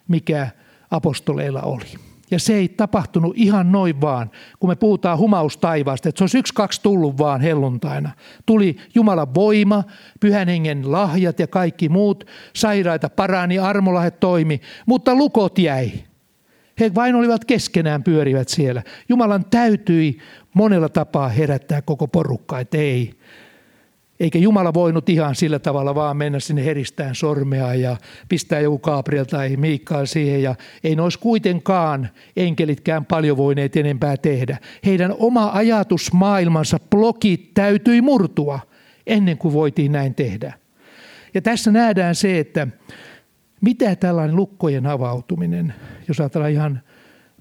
S1: mikä apostoleilla oli. Ja se ei tapahtunut ihan noin vaan, kun me puhutaan humaustaivaasta, että se olisi yksi kaksi tullut vaan helluntaina. Tuli Jumalan voima, pyhän hengen lahjat ja kaikki muut, sairaita parani, armolahet toimi, mutta lukot jäi. He vain olivat keskenään pyörivät siellä. Jumalan täytyi monella tapaa herättää koko porukka, että ei, eikä Jumala voinut ihan sillä tavalla vaan mennä sinne heristään sormea ja pistää joku Gabriel tai Miikkaa siihen. Ja ei ne olisi kuitenkaan enkelitkään paljon voineet enempää tehdä. Heidän oma ajatusmaailmansa blokit täytyi murtua ennen kuin voitiin näin tehdä. Ja tässä nähdään se, että mitä tällainen lukkojen avautuminen, jos ajatellaan ihan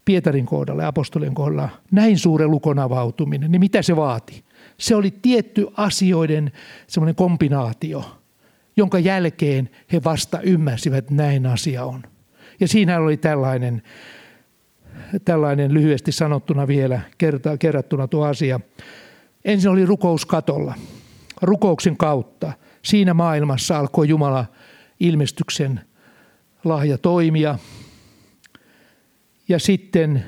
S1: Pietarin kohdalla ja apostolien kohdalla, näin suuren lukon avautuminen, niin mitä se vaati? Se oli tietty asioiden semmoinen kombinaatio, jonka jälkeen he vasta ymmärsivät, että näin asia on. Ja siinä oli tällainen, tällainen lyhyesti sanottuna vielä kerta, kerrattuna tuo asia. Ensin oli rukous katolla. Rukouksen kautta siinä maailmassa alkoi Jumala ilmestyksen lahja toimia. Ja sitten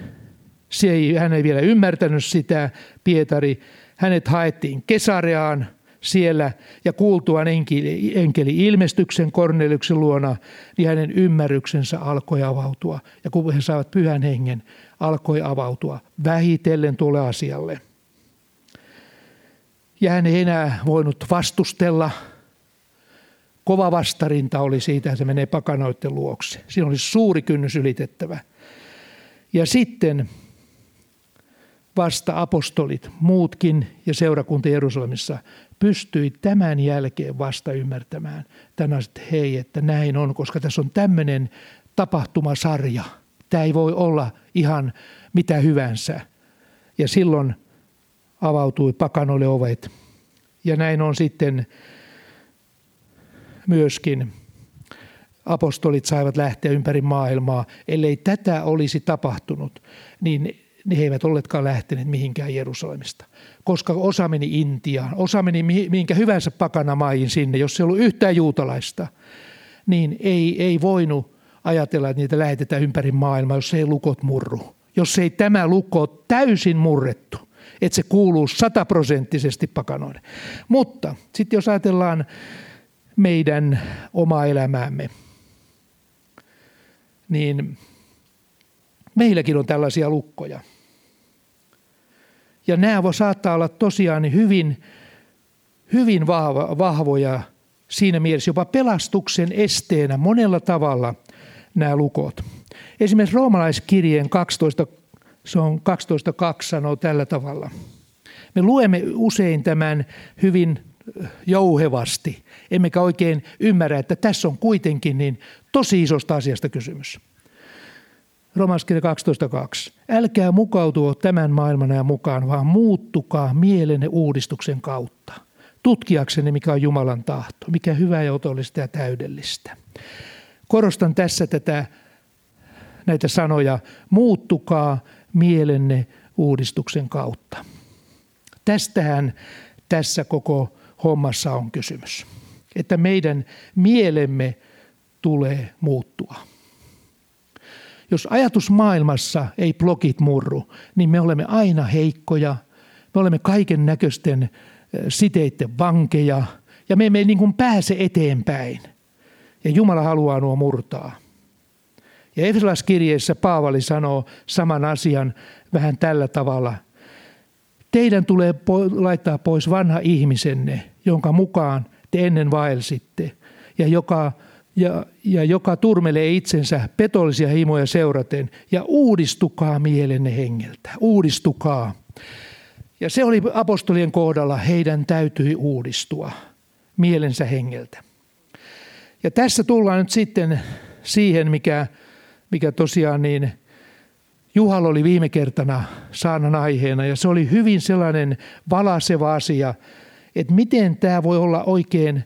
S1: se ei, hän ei vielä ymmärtänyt sitä, Pietari, hänet haettiin Kesareaan siellä ja kuultuaan enkeli, enkeli ilmestyksen Korneliuksen luona, niin hänen ymmärryksensä alkoi avautua. Ja kun he saivat pyhän hengen, alkoi avautua vähitellen tuolle asialle. Ja hän ei enää voinut vastustella. Kova vastarinta oli siitä, että se menee pakanoiden luokse. Siinä oli suuri kynnys ylitettävä. Ja sitten vasta apostolit, muutkin ja seurakunta Jerusalemissa pystyi tämän jälkeen vasta ymmärtämään tämän että hei, että näin on, koska tässä on tämmöinen tapahtumasarja. Tämä ei voi olla ihan mitä hyvänsä. Ja silloin avautui pakanoille ovet. Ja näin on sitten myöskin apostolit saivat lähteä ympäri maailmaa. Ellei tätä olisi tapahtunut, niin niin he eivät olleetkaan lähteneet mihinkään Jerusalemista. Koska osa meni Intiaan, osa meni mihinkä hyvänsä pakanamaihin sinne, jos ei ollut yhtään juutalaista, niin ei, ei voinut ajatella, että niitä lähetetään ympäri maailmaa, jos ei lukot murru. Jos ei tämä lukko ole täysin murrettu, että se kuuluu sataprosenttisesti pakanoille. Mutta sitten jos ajatellaan meidän omaa elämäämme, niin meilläkin on tällaisia lukkoja – ja nämä voi saattaa olla tosiaan hyvin, hyvin vahvoja siinä mielessä, jopa pelastuksen esteenä monella tavalla nämä lukot. Esimerkiksi roomalaiskirjeen 12, se on 12.2 sanoo tällä tavalla. Me luemme usein tämän hyvin jouhevasti, emmekä oikein ymmärrä, että tässä on kuitenkin niin tosi isosta asiasta kysymys. Romaskirja 12.2. Älkää mukautua tämän maailman ja mukaan, vaan muuttukaa mielenne uudistuksen kautta. Tutkiakseni, mikä on Jumalan tahto, mikä hyvä ja otollista ja täydellistä. Korostan tässä tätä, näitä sanoja, muuttukaa mielenne uudistuksen kautta. Tästähän tässä koko hommassa on kysymys. Että meidän mielemme tulee muuttua. Jos ajatusmaailmassa ei blokit murru, niin me olemme aina heikkoja, me olemme kaiken näköisten siteiden vankeja ja me emme niin kuin pääse eteenpäin. Ja Jumala haluaa nuo murtaa. Ja Efesolaiskirjeessä Paavali sanoo saman asian vähän tällä tavalla. Teidän tulee laittaa pois vanha ihmisenne, jonka mukaan te ennen vaelsitte, ja joka, ja, ja joka turmelee itsensä petollisia himoja seuraten, ja uudistukaa mielenne hengeltä. Uudistukaa. Ja se oli apostolien kohdalla, heidän täytyi uudistua mielensä hengeltä. Ja tässä tullaan nyt sitten siihen, mikä, mikä tosiaan niin Juhal oli viime kertana saanan aiheena ja se oli hyvin sellainen valaseva asia, että miten tämä voi olla oikein,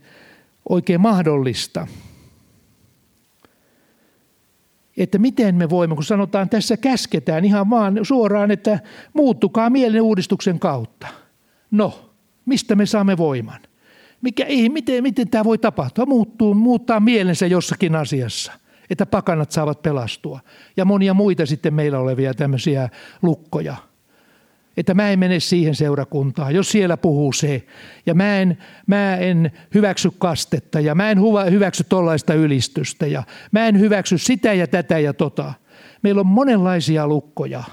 S1: oikein mahdollista. Että miten me voimme, kun sanotaan tässä käsketään ihan vaan suoraan, että muuttukaa mielen uudistuksen kautta. No, mistä me saamme voiman? Mikä, ei, miten, miten tämä voi tapahtua? Muuttuu, muuttaa mielensä jossakin asiassa, että pakanat saavat pelastua. Ja monia muita sitten meillä olevia tämmöisiä lukkoja. Että mä en mene siihen seurakuntaan, jos siellä puhuu se. Ja mä en, mä en hyväksy kastetta ja mä en hyväksy tollaista ylistystä ja mä en hyväksy sitä ja tätä ja tota. Meillä on monenlaisia lukkoja.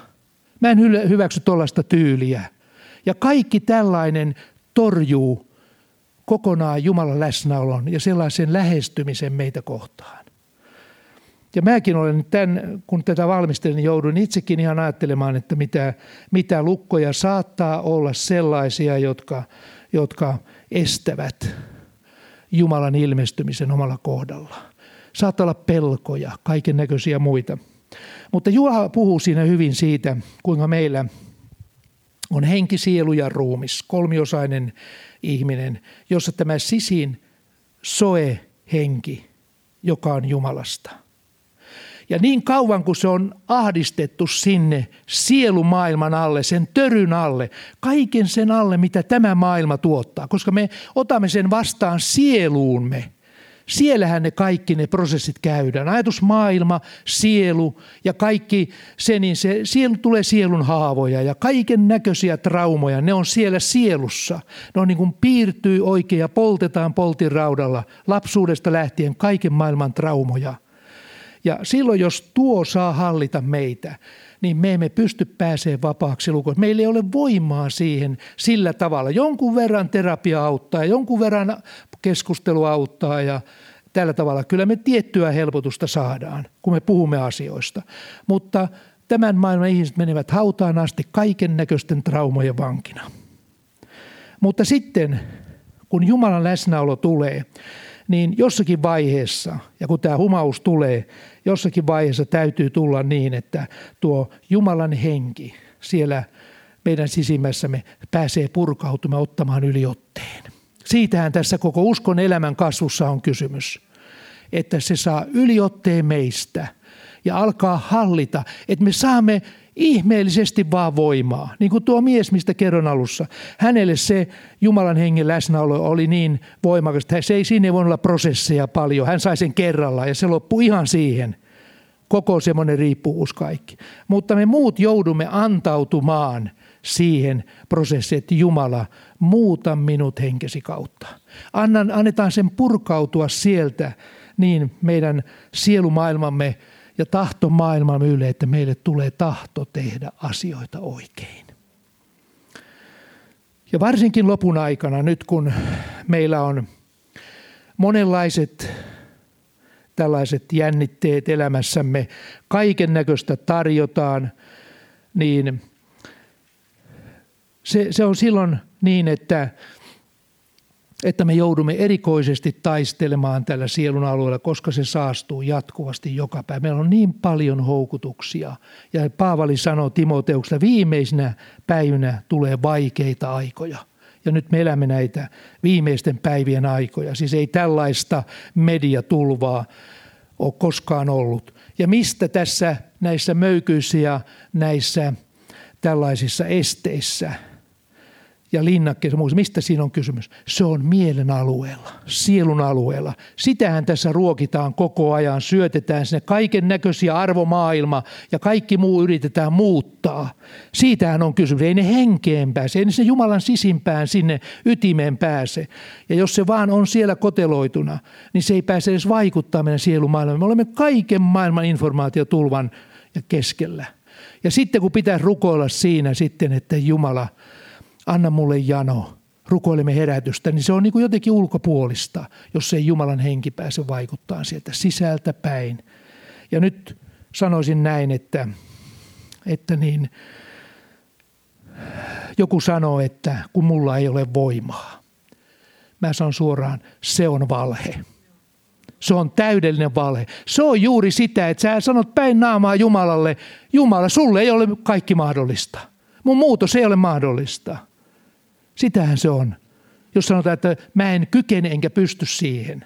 S1: Mä en hyväksy tollaista tyyliä. Ja kaikki tällainen torjuu kokonaan Jumalan läsnäolon ja sellaisen lähestymisen meitä kohtaan. Ja mäkin olen tämän, kun tätä valmistelin, niin joudun itsekin ihan ajattelemaan, että mitä, mitä lukkoja saattaa olla sellaisia, jotka, jotka estävät Jumalan ilmestymisen omalla kohdalla. Saattaa olla pelkoja, kaiken näköisiä muita. Mutta Juha puhuu siinä hyvin siitä, kuinka meillä on henki, sielu ja ruumis, kolmiosainen ihminen, jossa tämä sisin soe henki, joka on Jumalasta. Ja niin kauan kuin se on ahdistettu sinne sielumaailman alle, sen töryn alle, kaiken sen alle, mitä tämä maailma tuottaa, koska me otamme sen vastaan sieluumme – Siellähän ne kaikki ne prosessit käydään. Ajatusmaailma, sielu ja kaikki se, niin se sielu tulee sielun haavoja ja kaiken näköisiä traumoja. Ne on siellä sielussa. Ne on niin kuin piirtyy oikein ja poltetaan poltin raudalla lapsuudesta lähtien kaiken maailman traumoja. Ja silloin, jos tuo saa hallita meitä, niin me emme pysty pääsemään vapaaksi lukuun. Meillä ei ole voimaa siihen sillä tavalla. Jonkun verran terapia auttaa, jonkun verran keskustelu auttaa ja tällä tavalla kyllä me tiettyä helpotusta saadaan, kun me puhumme asioista. Mutta tämän maailman ihmiset menevät hautaan asti kaiken näköisten traumojen vankina. Mutta sitten, kun Jumalan läsnäolo tulee, niin jossakin vaiheessa, ja kun tämä humaus tulee, jossakin vaiheessa täytyy tulla niin, että tuo Jumalan henki siellä meidän sisimmässämme pääsee purkautumaan ottamaan yliotteen. Siitähän tässä koko uskon elämän kasvussa on kysymys. Että se saa yliotteen meistä ja alkaa hallita, että me saamme ihmeellisesti vaan voimaa. Niin kuin tuo mies, mistä kerron alussa. Hänelle se Jumalan hengen läsnäolo oli niin voimakas, että se ei, siinä voinut olla prosesseja paljon. Hän sai sen kerralla ja se loppui ihan siihen. Koko semmoinen riippuvuus kaikki. Mutta me muut joudumme antautumaan siihen prosessiin, että Jumala, muuta minut henkesi kautta. Annan, annetaan sen purkautua sieltä niin meidän sielumaailmamme ja tahtomaailmamme yle, että meille tulee tahto tehdä asioita oikein. Ja varsinkin lopun aikana, nyt kun meillä on monenlaiset tällaiset jännitteet elämässämme, kaiken näköistä tarjotaan, niin se, se on silloin niin, että, että me joudumme erikoisesti taistelemaan tällä sielun alueella, koska se saastuu jatkuvasti joka päivä. Meillä on niin paljon houkutuksia. Ja Paavali sanoo Timoteuksesta, viimeisinä päivinä tulee vaikeita aikoja. Ja nyt me elämme näitä viimeisten päivien aikoja. Siis ei tällaista mediatulvaa ole koskaan ollut. Ja mistä tässä näissä möykyissä ja näissä tällaisissa esteissä – ja linnakkeessa muissa. Mistä siinä on kysymys? Se on mielen alueella, sielun alueella. Sitähän tässä ruokitaan koko ajan, syötetään sinne kaiken näköisiä arvomaailma ja kaikki muu yritetään muuttaa. Siitähän on kysymys. Ei ne henkeen pääse, ei ne Jumalan sisimpään sinne ytimeen pääse. Ja jos se vaan on siellä koteloituna, niin se ei pääse edes vaikuttaa meidän sielumaailmaan. Me olemme kaiken maailman informaatiotulvan ja keskellä. Ja sitten kun pitää rukoilla siinä sitten, että Jumala, anna mulle jano, rukoilemme herätystä, niin se on niin kuin jotenkin ulkopuolista, jos ei Jumalan henki pääse vaikuttaa sieltä sisältä päin. Ja nyt sanoisin näin, että, että niin, joku sanoo, että kun mulla ei ole voimaa. Mä sanon suoraan, se on valhe. Se on täydellinen valhe. Se on juuri sitä, että sä sanot päin naamaa Jumalalle, Jumala, sulle ei ole kaikki mahdollista. Mun muutos ei ole mahdollista. Sitähän se on. Jos sanotaan, että mä en kykene enkä pysty siihen.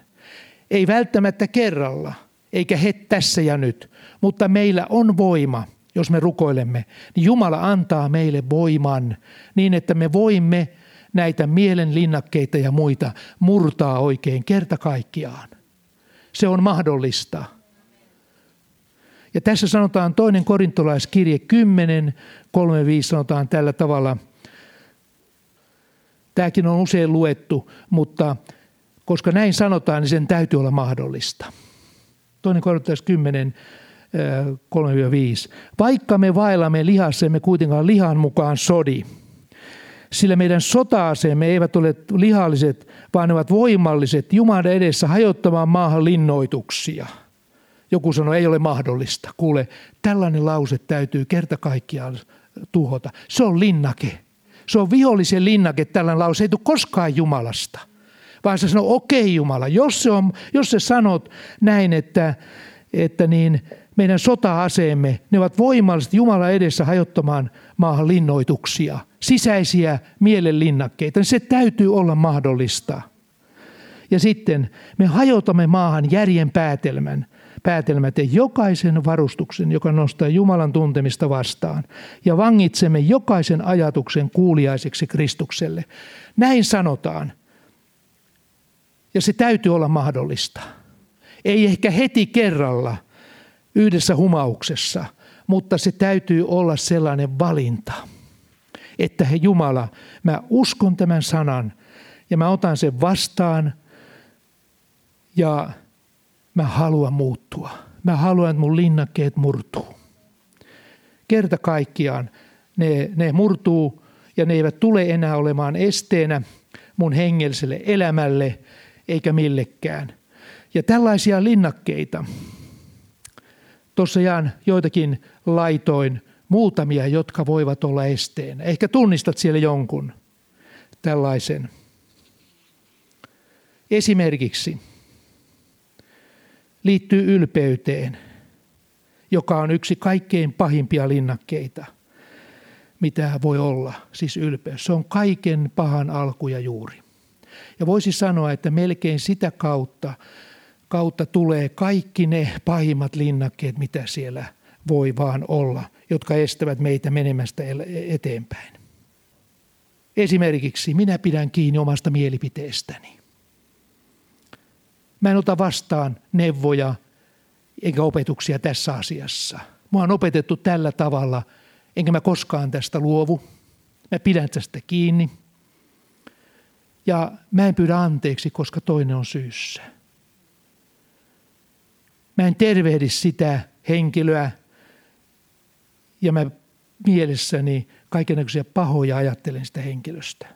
S1: Ei välttämättä kerralla, eikä he tässä ja nyt, mutta meillä on voima, jos me rukoilemme. Niin Jumala antaa meille voiman niin, että me voimme näitä mielenlinnakkeita ja muita murtaa oikein kerta kaikkiaan. Se on mahdollista. Ja tässä sanotaan toinen korintolaiskirje 10, 3, sanotaan tällä tavalla. Tämäkin on usein luettu, mutta koska näin sanotaan, niin sen täytyy olla mahdollista. Toinen korintolais 10, 3-5. Vaikka me vaellamme lihassa, emme kuitenkaan lihan mukaan sodi – sillä meidän sota-aseemme eivät ole lihalliset, vaan ne ovat voimalliset Jumalan edessä hajottamaan maahan linnoituksia. Joku sanoi, ei ole mahdollista. Kuule, tällainen lause täytyy kerta kaikkiaan tuhota. Se on linnake. Se on vihollisen linnake, tällainen lause. ei tule koskaan Jumalasta. Vaan se sanoo, okei okay, Jumala, jos, se on, jos sä sanot näin, että, että niin, meidän sota-aseemme, ne ovat voimalliset Jumala edessä hajottamaan maahan linnoituksia, sisäisiä mielenlinnakkeita. Se täytyy olla mahdollista. Ja sitten me hajotamme maahan järjen päätelmän, päätelmät ja jokaisen varustuksen, joka nostaa Jumalan tuntemista vastaan. Ja vangitsemme jokaisen ajatuksen kuuliaiseksi Kristukselle. Näin sanotaan. Ja se täytyy olla mahdollista. Ei ehkä heti kerralla – yhdessä humauksessa, mutta se täytyy olla sellainen valinta, että he Jumala, mä uskon tämän sanan ja mä otan sen vastaan ja mä haluan muuttua. Mä haluan, että mun linnakkeet murtuu. Kerta kaikkiaan ne, ne murtuu ja ne eivät tule enää olemaan esteenä mun hengelliselle elämälle eikä millekään. Ja tällaisia linnakkeita, Tuossa jaan joitakin laitoin, muutamia, jotka voivat olla esteenä. Ehkä tunnistat siellä jonkun tällaisen. Esimerkiksi liittyy ylpeyteen, joka on yksi kaikkein pahimpia linnakkeita, mitä voi olla, siis ylpeys. Se on kaiken pahan alku ja juuri. Ja voisi sanoa, että melkein sitä kautta kautta tulee kaikki ne pahimmat linnakkeet, mitä siellä voi vaan olla, jotka estävät meitä menemästä eteenpäin. Esimerkiksi minä pidän kiinni omasta mielipiteestäni. Mä en ota vastaan neuvoja eikä opetuksia tässä asiassa. Mua on opetettu tällä tavalla, enkä mä koskaan tästä luovu. Mä pidän tästä kiinni. Ja mä en pyydä anteeksi, koska toinen on syyssä. Mä en tervehdi sitä henkilöä ja mä mielessäni kaikenlaisia pahoja ajattelen sitä henkilöstä.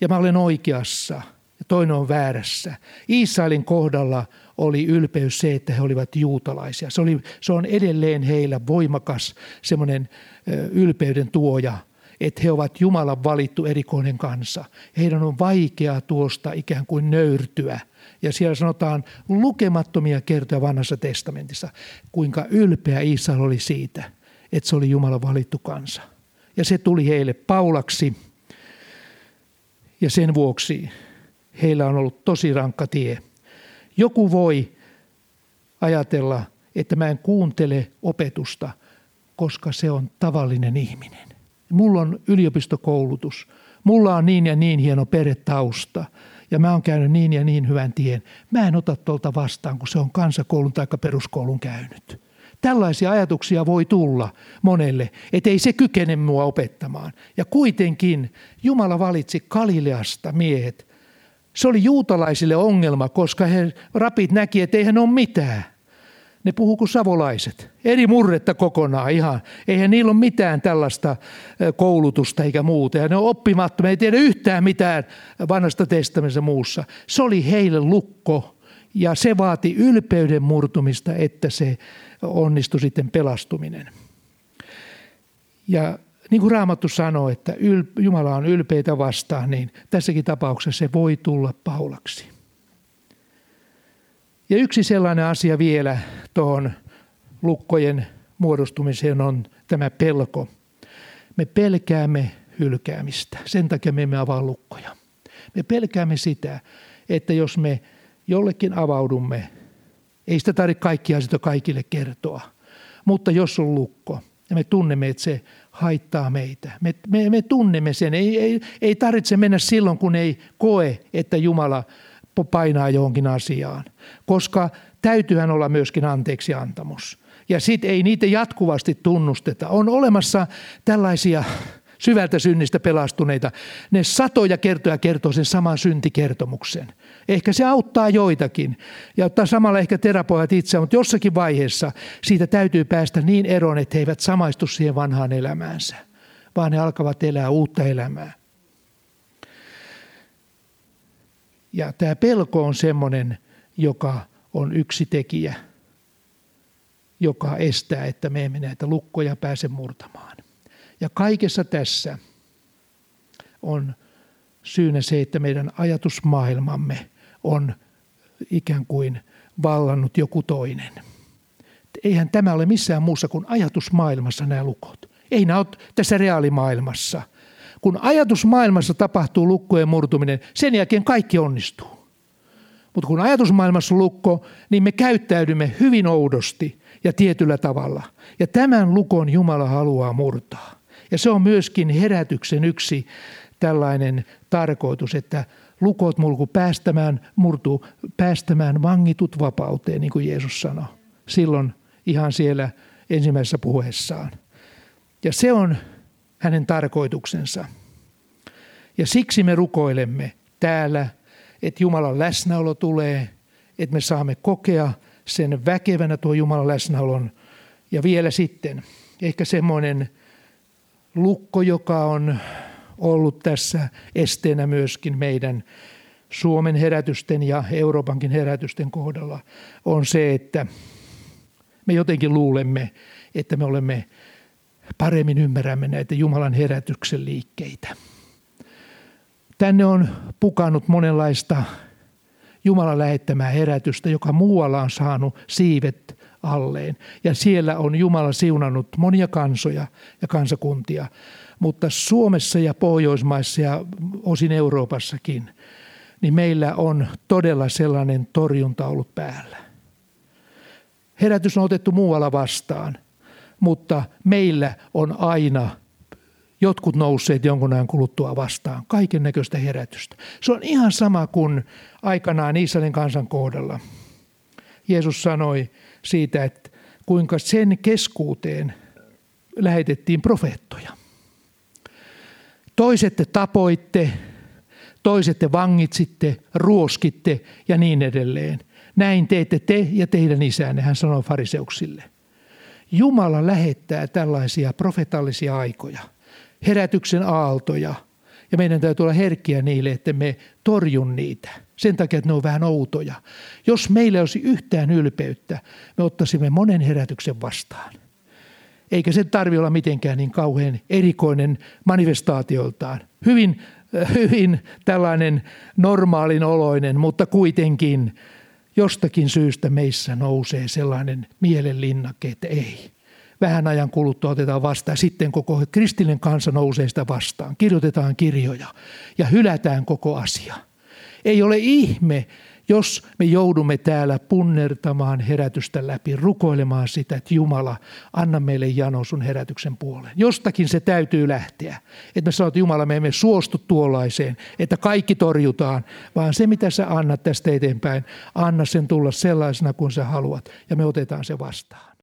S1: Ja mä olen oikeassa ja toinen on väärässä. Israelin kohdalla oli ylpeys se, että he olivat juutalaisia. Se, oli, se on edelleen heillä voimakas semmoinen ylpeyden tuoja, että he ovat Jumalan valittu erikoinen kansa. Heidän on vaikea tuosta ikään kuin nöyrtyä – ja siellä sanotaan lukemattomia kertoja vanhassa testamentissa, kuinka ylpeä Israel oli siitä, että se oli Jumalan valittu kansa. Ja se tuli heille paulaksi. Ja sen vuoksi heillä on ollut tosi rankka tie. Joku voi ajatella, että mä en kuuntele opetusta, koska se on tavallinen ihminen. Mulla on yliopistokoulutus. Mulla on niin ja niin hieno perhetausta ja mä oon käynyt niin ja niin hyvän tien. Mä en ota tuolta vastaan, kun se on kansakoulun tai peruskoulun käynyt. Tällaisia ajatuksia voi tulla monelle, ettei se kykene mua opettamaan. Ja kuitenkin Jumala valitsi Galileasta miehet. Se oli juutalaisille ongelma, koska he rapit näki, että eihän ole mitään. Ne puhuu kuin savolaiset. Eri murretta kokonaan ihan. Eihän niillä ole mitään tällaista koulutusta eikä muuta. Ja ne on oppimattomia, ei tiedä yhtään mitään vanhasta testamentista muussa. Se oli heille lukko ja se vaati ylpeyden murtumista, että se onnistui sitten pelastuminen. Ja niin kuin Raamattu sanoo, että Jumala on ylpeitä vastaan, niin tässäkin tapauksessa se voi tulla Paulaksi. Ja yksi sellainen asia vielä tuohon lukkojen muodostumiseen on tämä pelko. Me pelkäämme hylkäämistä. Sen takia me emme avaa lukkoja. Me pelkäämme sitä, että jos me jollekin avaudumme, ei sitä tarvitse kaikkia asioita kaikille kertoa. Mutta jos on lukko ja me tunnemme, että se haittaa meitä. Me, me, me tunnemme sen. Ei, ei, ei tarvitse mennä silloin, kun ei koe, että Jumala painaa johonkin asiaan. Koska täytyyhän olla myöskin anteeksi antamus. Ja sitten ei niitä jatkuvasti tunnusteta. On olemassa tällaisia syvältä synnistä pelastuneita. Ne satoja kertoja kertoo sen saman syntikertomuksen. Ehkä se auttaa joitakin ja ottaa samalla ehkä terapeutit itse, mutta jossakin vaiheessa siitä täytyy päästä niin eroon, että he eivät samaistu siihen vanhaan elämäänsä, vaan ne alkavat elää uutta elämää. Ja tämä pelko on semmoinen, joka on yksi tekijä, joka estää, että me emme näitä lukkoja pääse murtamaan. Ja kaikessa tässä on syynä se, että meidän ajatusmaailmamme on ikään kuin vallannut joku toinen. Eihän tämä ole missään muussa kuin ajatusmaailmassa nämä lukot. Ei nämä ole tässä reaalimaailmassa. Kun ajatusmaailmassa tapahtuu lukkojen murtuminen, sen jälkeen kaikki onnistuu. Mutta kun ajatusmaailmassa on lukko, niin me käyttäydymme hyvin oudosti ja tietyllä tavalla. Ja tämän lukon Jumala haluaa murtaa. Ja se on myöskin herätyksen yksi tällainen tarkoitus, että lukot mulku päästämään, murtuu päästämään vangitut vapauteen, niin kuin Jeesus sanoi. Silloin ihan siellä ensimmäisessä puheessaan. Ja se on hänen tarkoituksensa. Ja siksi me rukoilemme täällä, että Jumalan läsnäolo tulee, että me saamme kokea sen väkevänä tuo Jumalan läsnäolon. Ja vielä sitten ehkä semmoinen lukko, joka on ollut tässä esteenä myöskin meidän Suomen herätysten ja Euroopankin herätysten kohdalla, on se, että me jotenkin luulemme, että me olemme paremmin ymmärrämme näitä Jumalan herätyksen liikkeitä. Tänne on pukannut monenlaista Jumalan lähettämää herätystä, joka muualla on saanut siivet alleen. Ja siellä on Jumala siunannut monia kansoja ja kansakuntia. Mutta Suomessa ja Pohjoismaissa ja osin Euroopassakin, niin meillä on todella sellainen torjunta ollut päällä. Herätys on otettu muualla vastaan, mutta meillä on aina jotkut nousseet jonkun ajan kuluttua vastaan. Kaiken näköistä herätystä. Se on ihan sama kuin aikanaan Israelin kansan kohdalla. Jeesus sanoi siitä, että kuinka sen keskuuteen lähetettiin profeettoja. Toiset te tapoitte, toiset te vangitsitte, ruoskitte ja niin edelleen. Näin teette te ja teidän isänne, hän sanoi fariseuksille. Jumala lähettää tällaisia profetallisia aikoja, herätyksen aaltoja, ja meidän täytyy olla herkkiä niille, että me torjun niitä. Sen takia, että ne on vähän outoja. Jos meillä olisi yhtään ylpeyttä, me ottaisimme monen herätyksen vastaan – eikä se tarvi olla mitenkään niin kauhean erikoinen manifestaatioltaan. Hyvin, hyvin tällainen normaalin oloinen, mutta kuitenkin jostakin syystä meissä nousee sellainen mielenlinnake, että ei. Vähän ajan kuluttua otetaan vastaan. Sitten koko kristillinen kansa nousee sitä vastaan. Kirjoitetaan kirjoja ja hylätään koko asia. Ei ole ihme, jos me joudumme täällä punnertamaan herätystä läpi, rukoilemaan sitä, että Jumala, anna meille jano sun herätyksen puoleen. Jostakin se täytyy lähteä. Että me sanotaan, että Jumala, me emme suostu tuollaiseen, että kaikki torjutaan, vaan se, mitä sä annat tästä eteenpäin, anna sen tulla sellaisena kuin sä haluat, ja me otetaan se vastaan.